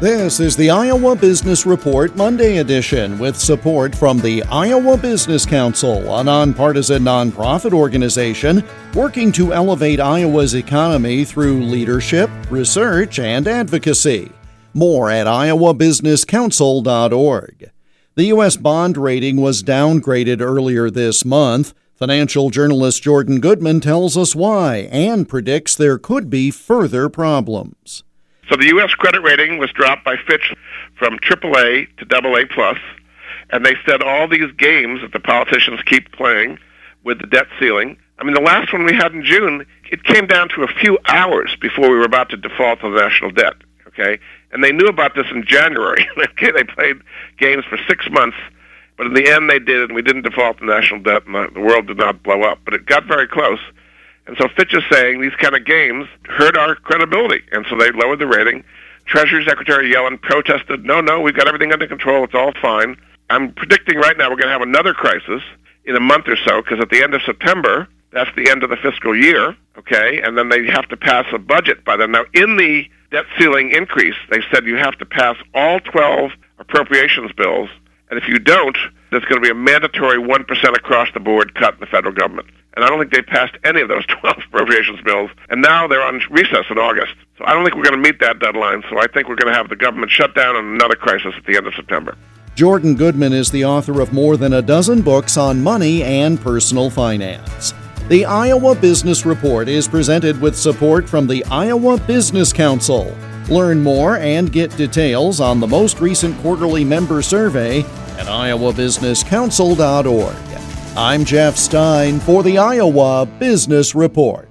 This is the Iowa Business Report Monday edition with support from the Iowa Business Council, a nonpartisan nonprofit organization working to elevate Iowa's economy through leadership, research, and advocacy. More at iowabusinesscouncil.org. The U.S. bond rating was downgraded earlier this month. Financial journalist Jordan Goodman tells us why and predicts there could be further problems. So the U.S. credit rating was dropped by Fitch from AAA to AA plus, and they said all these games that the politicians keep playing with the debt ceiling. I mean, the last one we had in June, it came down to a few hours before we were about to default on the national debt. Okay, and they knew about this in January. okay, they played games for six months, but in the end they did, and we didn't default the national debt, and the world did not blow up. But it got very close. And so Fitch is saying these kind of games hurt our credibility. And so they lowered the rating. Treasury Secretary Yellen protested, no, no, we've got everything under control. It's all fine. I'm predicting right now we're going to have another crisis in a month or so because at the end of September, that's the end of the fiscal year, okay? And then they have to pass a budget by then. Now, in the debt ceiling increase, they said you have to pass all 12 appropriations bills. And if you don't, there's going to be a mandatory 1% across the board cut in the federal government and I don't think they passed any of those 12 appropriations bills. And now they're on recess in August. So I don't think we're going to meet that deadline. So I think we're going to have the government shut down and another crisis at the end of September. Jordan Goodman is the author of more than a dozen books on money and personal finance. The Iowa Business Report is presented with support from the Iowa Business Council. Learn more and get details on the most recent quarterly member survey at iowabusinesscouncil.org. I'm Jeff Stein for the Iowa Business Report.